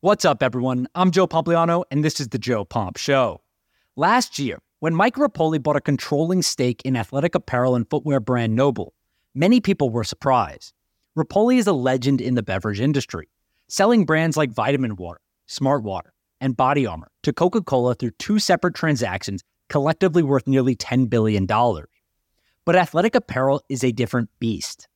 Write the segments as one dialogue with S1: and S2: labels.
S1: What's up, everyone? I'm Joe Pompliano, and this is the Joe Pomp Show. Last year, when Mike Repole bought a controlling stake in athletic apparel and footwear brand NOBULL, many people were surprised. Repole is a legend in the beverage industry, selling brands like Vitamin Water, Smart Water, and Body Armor to Coca Cola through two separate transactions, collectively worth nearly $10 billion. But athletic apparel is a different beast.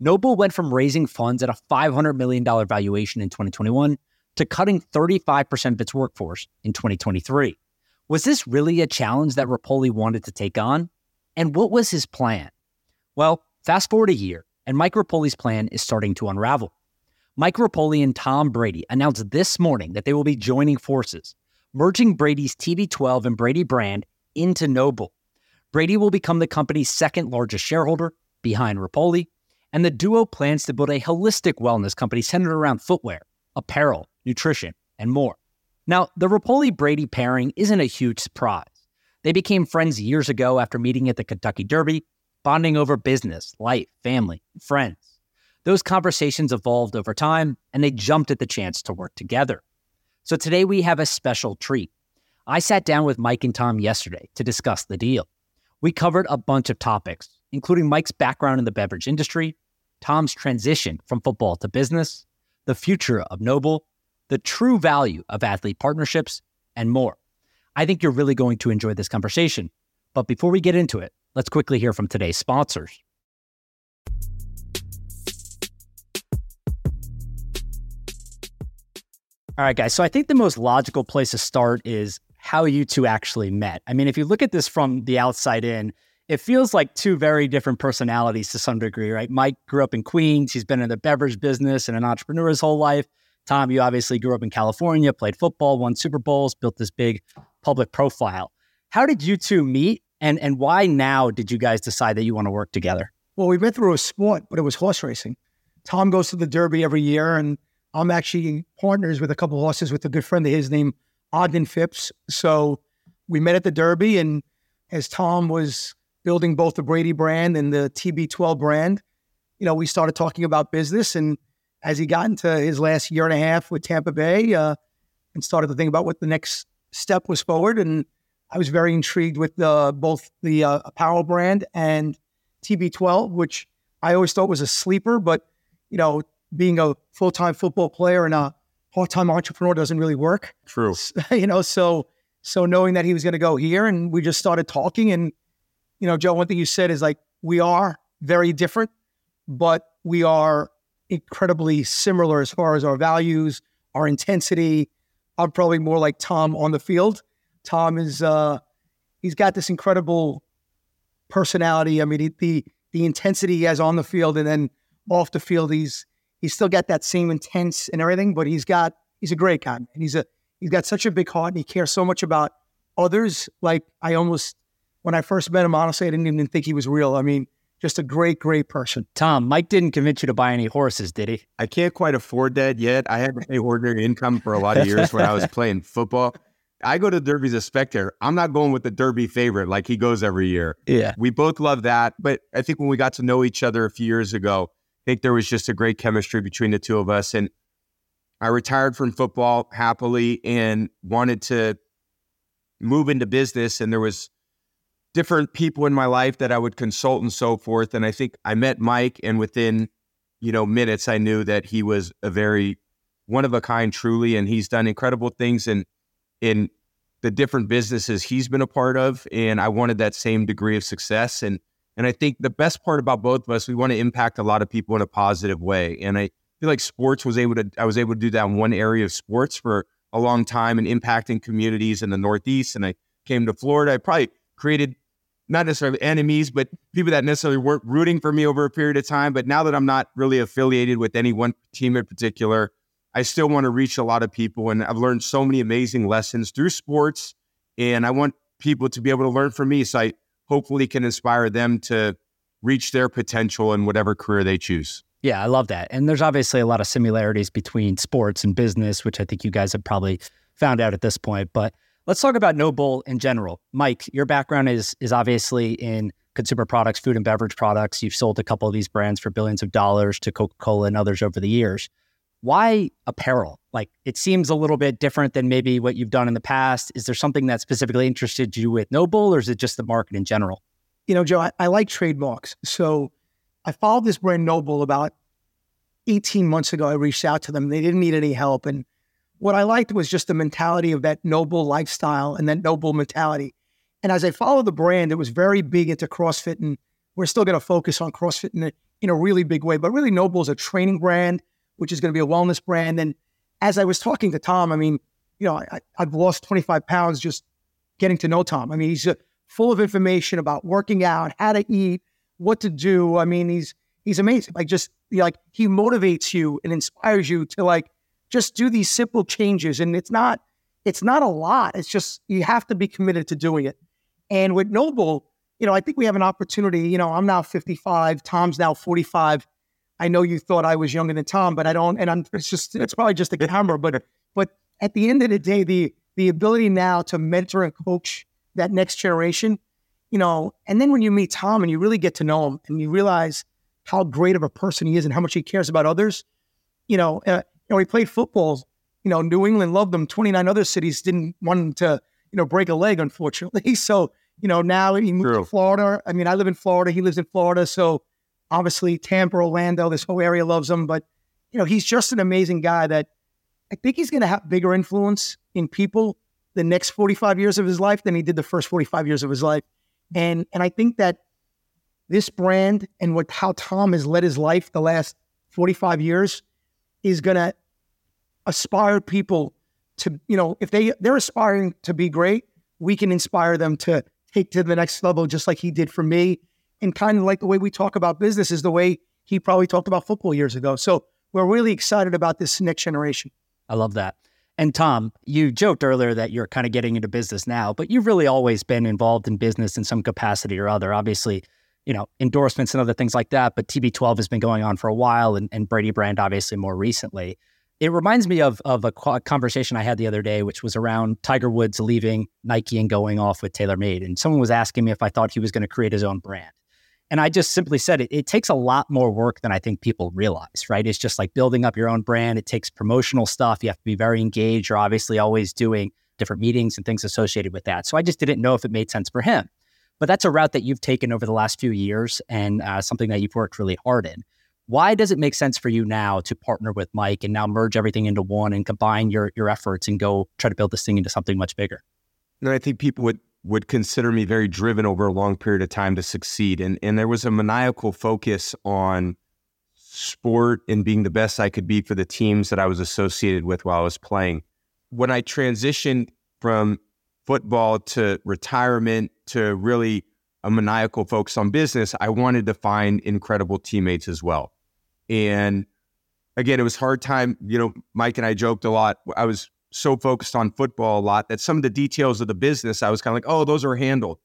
S1: NOBULL went from raising funds at a $500 million valuation in 2021 to cutting 35% of its workforce in 2023. Was this really a challenge that Repole wanted to take on? And what was his plan? Well, fast forward a year, and Mike Repole's plan is starting to unravel. Mike Repole and Tom Brady announced this morning that they will be joining forces, merging Brady's TB12 and Brady brand into NOBULL. Brady will become the company's second largest shareholder behind Repole, and the duo plans to build a holistic wellness company centered around footwear, apparel, nutrition, and more. Now, the Repole Brady pairing isn't a huge surprise. They became friends years ago after meeting at the Kentucky Derby, bonding over business, life, family, friends. Those conversations evolved over time, and they jumped at the chance to work together. So today we have a special treat. I sat down with Mike and Tom yesterday to discuss the deal. We covered a bunch of topics, including Mike's background in the beverage industry, Tom's transition from football to business, the future of NOBULL, the true value of athlete partnerships, and more. I think you're really going to enjoy this conversation. But before we get into it, let's quickly hear from today's sponsors. All right, guys. So I think the most logical place to start is how you two actually met. I mean, if you look at this from the outside in, it feels like two very different personalities to some degree, right? Mike grew up in Queens. He's been in the beverage business and an entrepreneur his whole life. Tom, you obviously grew up in California, played football, won Super Bowls, built this big public profile. How did you two meet and and why now did you guys decide that you want to work together?
S2: Well, we met through a sport, but it was horse racing. Tom goes to the Derby every year, and I'm actually partners with a couple of horses with a good friend of his named Ogden Phipps. So we met at the Derby, and as Tom was building both the Brady brand and the TB12 brand, you know, we started talking about business and as he got into his last year and a half with Tampa Bay uh, and started to think about what the next step was forward. And I was very intrigued with the, both the uh, apparel brand and TB12, which I always thought was a sleeper. But, you know, being a full time football player and a part time entrepreneur doesn't really work.
S3: True.
S2: You know, so so knowing that he was going to go here and we just started talking. And, you know, Joe, one thing you said is like, we are very different, but we are incredibly similar as far as our values, our intensity. I'm probably more like Tom on the field. Tom is uh, he's got this incredible personality. I mean, the the intensity he has on the field and then off the field, he's he's still got that same intense and everything. But he's got he's a great guy. And he's a he's got such a big heart and he cares so much about others. Like I almost when I first met him, honestly, I didn't even think he was real. I mean, just a great, great person.
S1: Tom, Mike didn't convince you to buy any horses, did he?
S3: I can't quite afford that yet. I had to pay ordinary income for a lot of years when I was playing football. I go to Derby as a spectator. I'm not going with the Derby favorite like he goes every year.
S1: Yeah.
S3: We both love that. But I think when we got to know each other a few years ago, I think there was just a great chemistry between the two of us. And I retired from football happily and wanted to move into business. And there was different people in my life that I would consult and so forth. And I think I met Mike, and within you know minutes, I knew that he was a very one of a kind, truly, and he's done incredible things in in the different businesses he's been a part of. And I wanted that same degree of success. And and I think the best part about both of us, we want to impact a lot of people in a positive way. And I feel like sports was able to I was able to do that in one area of sports for a long time and impacting communities in the Northeast. And I came to Florida. I probably created not necessarily enemies, but people that necessarily weren't rooting for me over a period of time. But now that I'm not really affiliated with any one team in particular, I still want to reach a lot of people. And I've learned so many amazing lessons through sports. And I want people to be able to learn from me. So I hopefully can inspire them to reach their potential in whatever career they choose.
S1: Yeah, I love that. And there's obviously a lot of similarities between sports and business, which I think you guys have probably found out at this point. But Let's talk about NOBULL in general. Mike, your background is is obviously in consumer products, food and beverage products. You've sold a couple of these brands for billions of dollars to Coca-Cola and others over the years. Why apparel? Like it seems a little bit different than maybe what you've done in the past. Is there something that specifically interested you with NOBULL or is it just the market in general?
S2: You know, Joe, I, I like trademarks. So I followed this brand NOBULL about 18 months ago. I reached out to them. They didn't need any help. And what I liked was just the mentality of that NOBULL lifestyle and that NOBULL mentality. And as I followed the brand, it was very big into CrossFit, and we're still going to focus on CrossFit in a, in a really big way. But really, NOBULL is a training brand, which is going to be a wellness brand. And as I was talking to Tom, I mean, you know, I, have lost 25 pounds just getting to know Tom. I mean, he's uh, full of information about working out, how to eat, what to do. I mean, he's he's amazing. Like just like he motivates you and inspires you to like just do these simple changes. And it's not it's not a lot. It's just you have to be committed to doing it. And with NOBULL, you know, I think we have an opportunity. You know, I'm now 55, Tom's now 45. I know you thought I was younger than Tom, but I don't. And I'm it's just it's probably just a camera, but but at the end of the day, the the ability now to mentor and coach that next generation, you know, and then when you meet Tom and you really get to know him and you realize how great of a person he is and how much he cares about others, you know, uh, know, he played football. You know, New England loved him. 29 other cities didn't want him to, you know, break a leg, unfortunately. So you know, now he moved True. to Florida. I mean, I live in Florida. He lives in Florida. So obviously Tampa, Orlando, this whole area loves him. But, you know, he's just an amazing guy that I think he's going to have bigger influence in people the next 45 years of his life than he did the first 45 years of his life. And and I think that this brand and what how Tom has led his life the last 45 years is going to aspire people to, you know, if they they're aspiring to be great, we can inspire them to take to the next level, just like he did for me. And kind of like the way we talk about business is the way he probably talked about football years ago. So we're really excited about this next generation.
S1: I love that. And Tom, you joked earlier that you're kind of getting into business now, but you've really always been involved in business in some capacity or other. Obviously, you know, endorsements and other things like that, but TB12 has been going on for a while and, and Brady Brand obviously more recently. It reminds me of of a conversation I had the other day, which was around Tiger Woods leaving Nike and going off with TaylorMade. And someone was asking me if I thought he was going to create his own brand. And I just simply said it, it takes a lot more work than I think people realize, right? It's just like building up your own brand. It takes promotional stuff. You have to be very engaged. You're obviously always doing different meetings and things associated with that. So I just didn't know if it made sense for him. But that's a route that you've taken over the last few years and uh, something that you've worked really hard in. Why does it make sense for you now to partner with Mike and now merge everything into one and combine your your efforts and go try to build this thing into something much bigger?
S3: No, I think people would would consider me very driven over a long period of time to succeed. And and there was a maniacal focus on sport and being the best I could be for the teams that I was associated with while I was playing. When I transitioned from football to retirement to really a maniacal focus on business, I wanted to find incredible teammates as well. And again, it was hard time. You know, Mike and I joked a lot. I was so focused on football a lot that some of the details of the business, I was kind of like, oh, those are handled.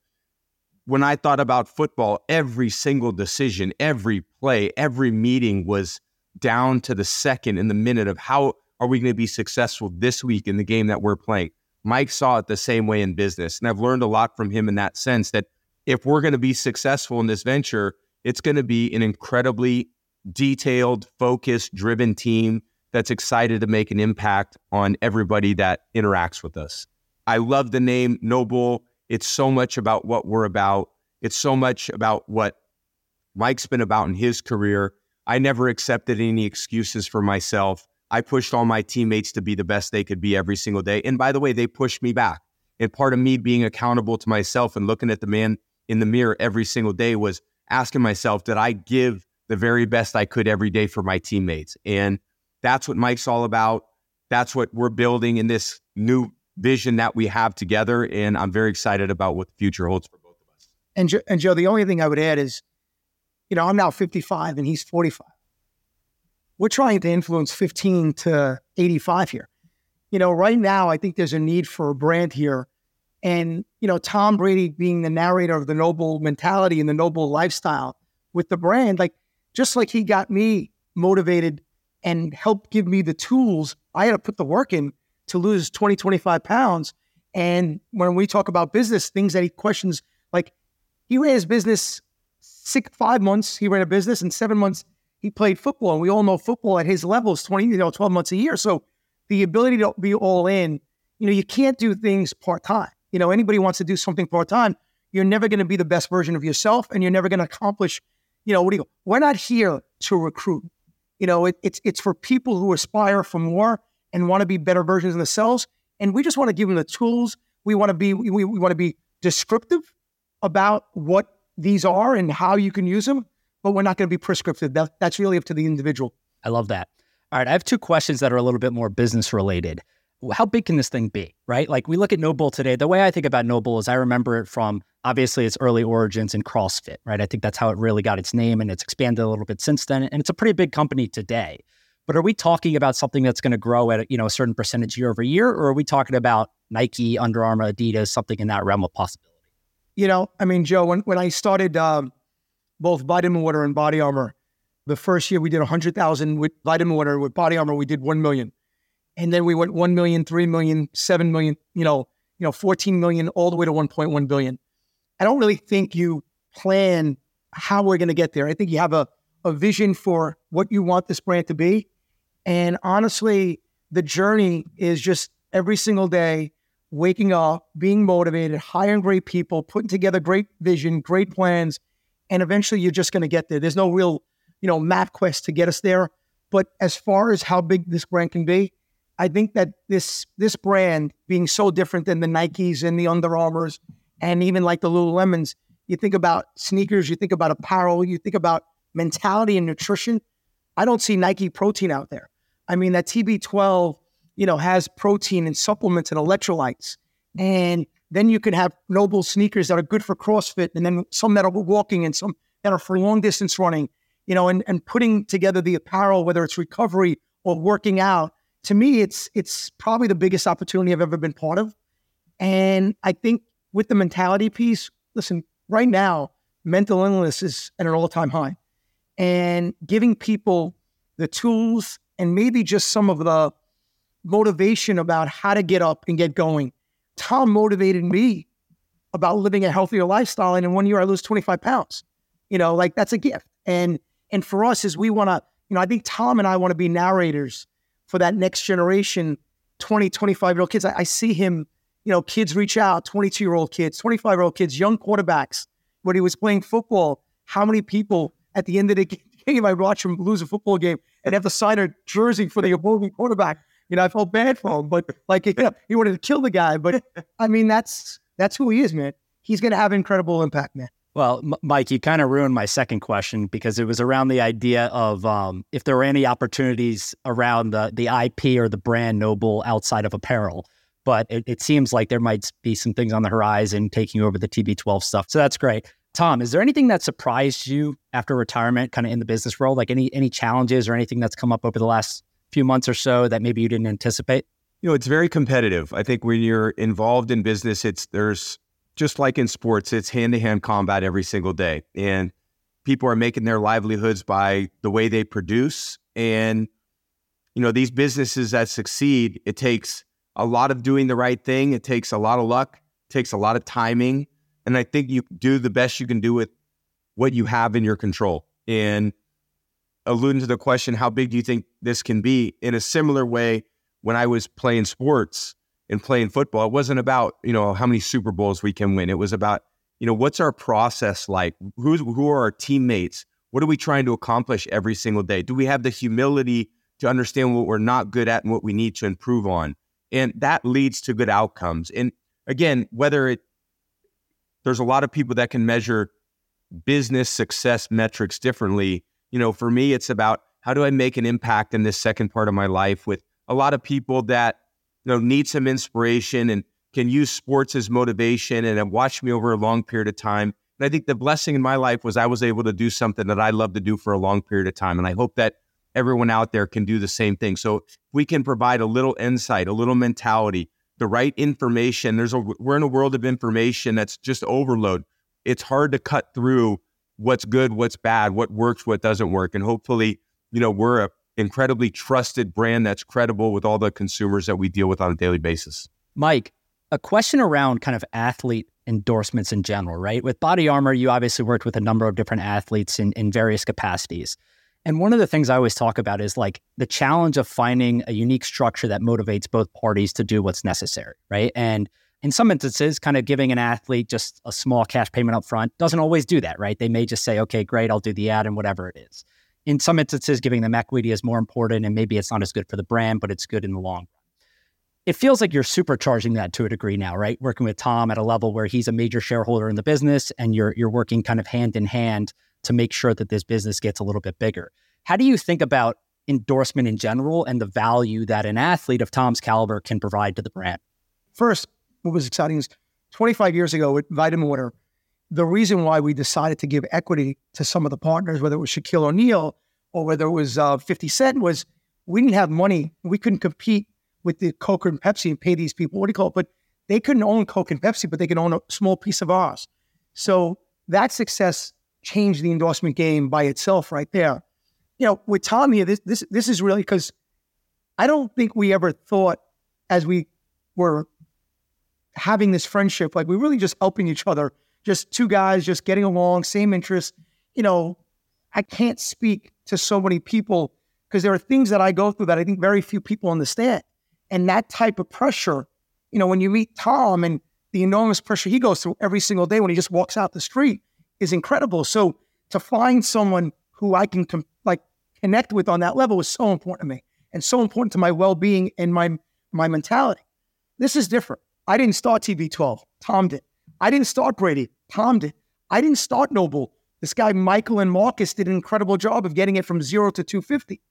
S3: When I thought about football, every single decision, every play, every meeting was down to the second and the minute of how are we going to be successful this week in the game that we're playing. Mike saw it the same way in business. And I've learned a lot from him in that sense that if we're going to be successful in this venture, it's going to be an incredibly detailed, focused, driven team that's excited to make an impact on everybody that interacts with us. I love the name NOBULL. It's so much about what we're about. It's so much about what Mike's been about in his career. I never accepted any excuses for myself. I pushed all my teammates to be the best they could be every single day. And by the way, they pushed me back. And part of me being accountable to myself and looking at the man in the mirror every single day was asking myself, did I give the very best I could every day for my teammates. And that's what Mike's all about. That's what we're building in this new vision that we have together. And I'm very excited about what the future holds for both of us.
S2: And, Joe, and Joe, the only thing I would add is, you know, I'm now 55 and he's 45. We're trying to influence 15 to 85 here. You know, right now, I think there's a need for a brand here. And, you know, Tom Brady being the narrator of the NOBULL mentality and the NOBULL lifestyle with the brand, like just like he got me motivated and helped give me the tools, I had to put the work in to lose 20, 25 pounds. And when we talk about business, things that he questions, like he ran his business six, five months, he ran a business, and seven months, he played football, and we all know football at his level is 20, you know, 12 months a year. So the ability to be all in, you know, you can't do things part time. You know, anybody wants to do something part time, you're never going to be the best version of yourself, and you're never going to accomplish. You know, what do you? Go? We're not here to recruit. You know, it, it's it's for people who aspire for more and want to be better versions of themselves, and we just want to give them the tools. We want to be we, we want to be descriptive about what these are and how you can use them, but we're not going to be prescriptive. That, that's really up to the individual.
S1: I love that. All right, I have two questions that are a little bit more business related. How big can this thing be, right? Like we look at NOBULL today, the way I think about NOBULL is I remember it from obviously its early origins in CrossFit, right? I think that's how it really got its name and it's expanded a little bit since then. And it's a pretty big company today. But are we talking about something that's going to grow at you know a certain percentage year over year, or are we talking about Nike, Under Armour, Adidas, something in that realm of possibility?
S2: You know, I mean, Joe, when, when I started um, both Vitamin Water and Body Armor, the first year we did 100,000 with Vitamin Water. With Body Armor, we did 1 million. And then we went 1 million, 3 million, 7 million, you know, you know, 14 million, all the way to 1.1 billion. I don't really think you plan how we're going to get there. I think you have a, a vision for what you want this brand to be. And honestly, the journey is just every single day waking up, being motivated, hiring great people, putting together great vision, great plans, and eventually you're just going to get there. There's no real, you know, map quest to get us there. But as far as how big this brand can be, I think that this this brand being so different than the Nikes and the Under Armours and even like the Lululemons, you think about sneakers, you think about apparel, you think about mentality and nutrition. I don't see Nike protein out there. I mean, that TB12 you know, has protein and supplements and electrolytes. And then you can have NOBULL sneakers that are good for CrossFit, and then some that are walking and some that are for long distance running, you know, and, and putting together the apparel, whether it's recovery or working out. To me, it's it's probably the biggest opportunity I've ever been part of. And I think with the mentality piece, listen, right now, mental illness is at an all-time high. And giving people the tools and maybe just some of the motivation about how to get up and get going. Tom motivated me about living a healthier lifestyle. And in one year, I lose 25 pounds. You know, like that's a gift. And and for us, is we want to, you know, I think Tom and I want to be narrators for that next generation, 20, 25 year old kids. I, I see him, you know, kids reach out, 22 year old kids, 25 year old kids, young quarterbacks. When he was playing football, how many people at the end of the game I watch him lose a football game and have to sign a jersey for the opposing quarterback you know, I felt bad for him, but like, you know, he wanted to kill the guy. But I mean, that's that's who he is, man. He's going to have incredible impact, man.
S1: Well, M- Mike, you kind of ruined my second question because it was around the idea of um, if there were any opportunities around the the IP or the brand NOBULL outside of apparel. But it, it seems like there might be some things on the horizon taking over the TB12 stuff. So that's great. Tom, is there anything that surprised you after retirement, kind of in the business world? Like any any challenges or anything that's come up over the last few months or so that maybe you didn't anticipate?
S3: You know, it's very competitive. I think when you're involved in business, it's there's just like in sports, it's hand to hand combat every single day. And people are making their livelihoods by the way they produce. And, you know, these businesses that succeed, it takes a lot of doing the right thing. It takes a lot of luck, it takes a lot of timing. And I think you do the best you can do with what you have in your control. And alluding to the question, how big do you think this can be? In a similar way, when I was playing sports and playing football, it wasn't about, you know, how many Super Bowls we can win. It was about, you know, what's our process like? Who's, who are our teammates? What are we trying to accomplish every single day? Do we have the humility to understand what we're not good at and what we need to improve on? And that leads to good outcomes. And again, whether it, there's a lot of people that can measure business success metrics differently you know, for me, it's about how do I make an impact in this second part of my life with a lot of people that, you know, need some inspiration and can use sports as motivation and have watched me over a long period of time. And I think the blessing in my life was I was able to do something that I love to do for a long period of time. And I hope that everyone out there can do the same thing. So we can provide a little insight, a little mentality, the right information. There's a we're in a world of information that's just overload. It's hard to cut through what's good, what's bad, what works, what doesn't work. And hopefully, you know, we're an incredibly trusted brand that's credible with all the consumers that we deal with on a daily basis.
S1: Mike, a question around kind of athlete endorsements in general, right? With Body Armor, you obviously worked with a number of different athletes in, in various capacities. And one of the things I always talk about is like the challenge of finding a unique structure that motivates both parties to do what's necessary, right? And in some instances, kind of giving an athlete just a small cash payment up front doesn't always do that, right? They may just say, okay, great, I'll do the ad and whatever it is. In some instances, giving them equity is more important and maybe it's not as good for the brand, but it's good in the long run. It feels like you're supercharging that to a degree now, right? Working with Tom at a level where he's a major shareholder in the business and you're you're working kind of hand in hand to make sure that this business gets a little bit bigger. How do you think about endorsement in general and the value that an athlete of Tom's caliber can provide to the brand?
S2: First, what was exciting is 25 years ago at Vitamin Water, the reason why we decided to give equity to some of the partners, whether it was Shaquille O'Neal or whether it was uh, 50 Cent, was we didn't have money. We couldn't compete with the Coke and Pepsi and pay these people. What do you call it? But they couldn't own Coke and Pepsi, but they could own a small piece of ours. So that success changed the endorsement game by itself right there. You know, with Tom here, this this this is really because I don't think we ever thought as we were having this friendship, like we're really just helping each other, just two guys just getting along, same interests. You know, I can't speak to so many people because there are things that I go through that I think very few people understand. And that type of pressure, you know, when you meet Tom and the enormous pressure he goes through every single day when he just walks out the street is incredible. So to find someone who I can com- like connect with on that level is so important to me and so important to my well-being and my my mentality. This is different. I didn't start TB12. Tom did. I didn't start Brady. Tom did. I didn't start NOBULL. This guy, Michael and Marcus, did an incredible job of getting it from zero to 250.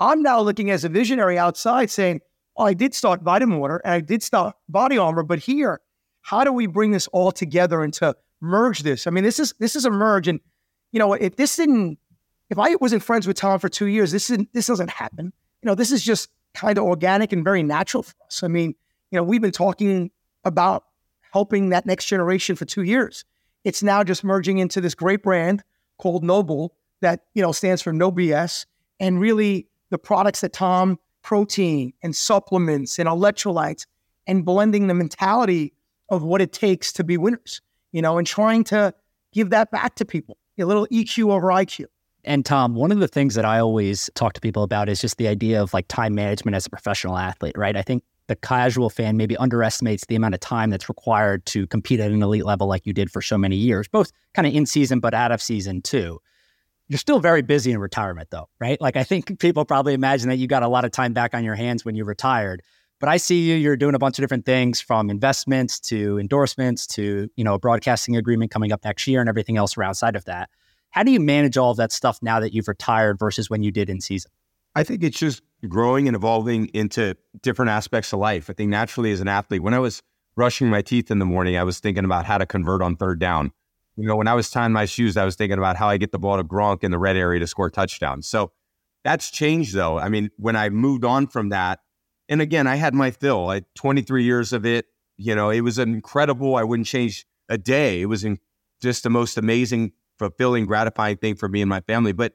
S2: I'm now looking as a visionary outside saying, oh, I did start Vitamin Water and I did start Body Armor, but here, how do we bring this all together and to merge this? I mean, this is this is a merge. And, you know, if this didn't, if I wasn't friends with Tom for two years, this isn't, this doesn't happen. You know, this is just kind of organic and very natural for us. I mean, you know, we've been talking about helping that next generation for two years. It's now just merging into this great brand called NOBULL that, you know, stands for no BS. And really the products that Tom, protein and supplements and electrolytes, and blending the mentality of what it takes to be winners, you know, and trying to give that back to people, a little EQ over IQ.
S1: And Tom, one of the things that I always talk to people about is just the idea of like time management as a professional athlete, right? I think the casual fan maybe underestimates the amount of time that's required to compete at an elite level like you did for so many years, both kind of in season, but out of season too. You're still very busy in retirement though, right? Like I think people probably imagine that you got a lot of time back on your hands when you retired. But I see you, you're doing a bunch of different things from investments to endorsements to, you know, a broadcasting agreement coming up next year and everything else around outside of that. How do you manage all of that stuff now that you've retired versus when you did in season?
S3: I think it's just growing and evolving into different aspects of life. I think naturally as an athlete, when I was brushing my teeth in the morning, I was thinking about how to convert on third down. You know, when I was tying my shoes, I was thinking about how I get the ball to Gronk in the red area to score touchdowns. So that's changed though. I mean, when I moved on from that, and again, I had my fill. I had 23 years of it. You know, it was incredible. I wouldn't change a day. It was in, just the most amazing, fulfilling, gratifying thing for me and my family. But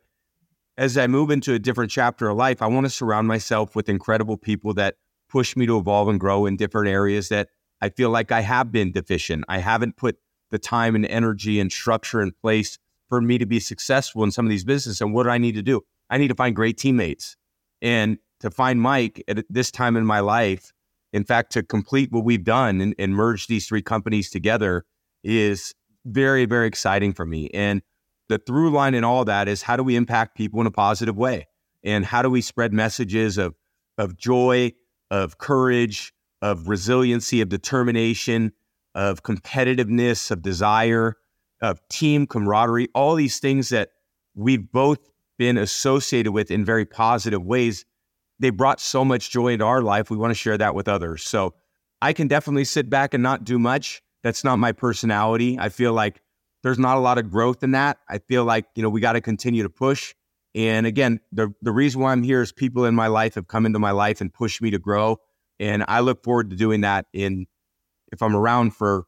S3: as I move into a different chapter of life, I want to surround myself with incredible people that push me to evolve and grow in different areas that I feel like I have been deficient. I haven't put the time and energy and structure in place for me to be successful in some of these businesses. And what do I need to do? I need to find great teammates. And to find Mike at this time in my life, in fact, to complete what we've done and, and merge these three companies together is very, very exciting for me. And the through line in all that is how do we impact people in a positive way? And how do we spread messages of, of joy, of courage, of resiliency, of determination, of competitiveness, of desire, of team camaraderie, all these things that we've both been associated with in very positive ways. They brought so much joy into our life. We want to share that with others. So I can definitely sit back and not do much. That's not my personality. I feel like there's not a lot of growth in that. I feel like, you know, we got to continue to push. And again, the, the reason why I'm here is people in my life have come into my life and pushed me to grow. And I look forward to doing that in, if I'm around for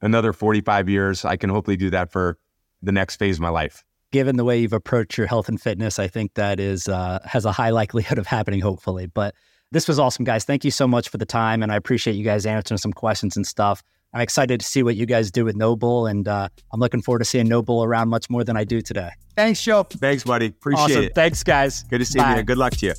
S3: another 45 years, I can hopefully do that for the next phase of my life.
S1: Given the way you've approached your health and fitness, I think that is, uh, has a high likelihood of happening, hopefully. But this was awesome, guys. Thank you so much for the time. And I appreciate you guys answering some questions and stuff. I'm excited to see what you guys do with NOBULL, and uh, I'm looking forward to seeing NOBULL around much more than I do today.
S2: Thanks, Joe.
S3: Thanks, buddy. Appreciate
S1: awesome.
S3: it.
S1: Thanks, guys.
S3: Good to see
S1: Bye.
S3: you. man. Good luck to you.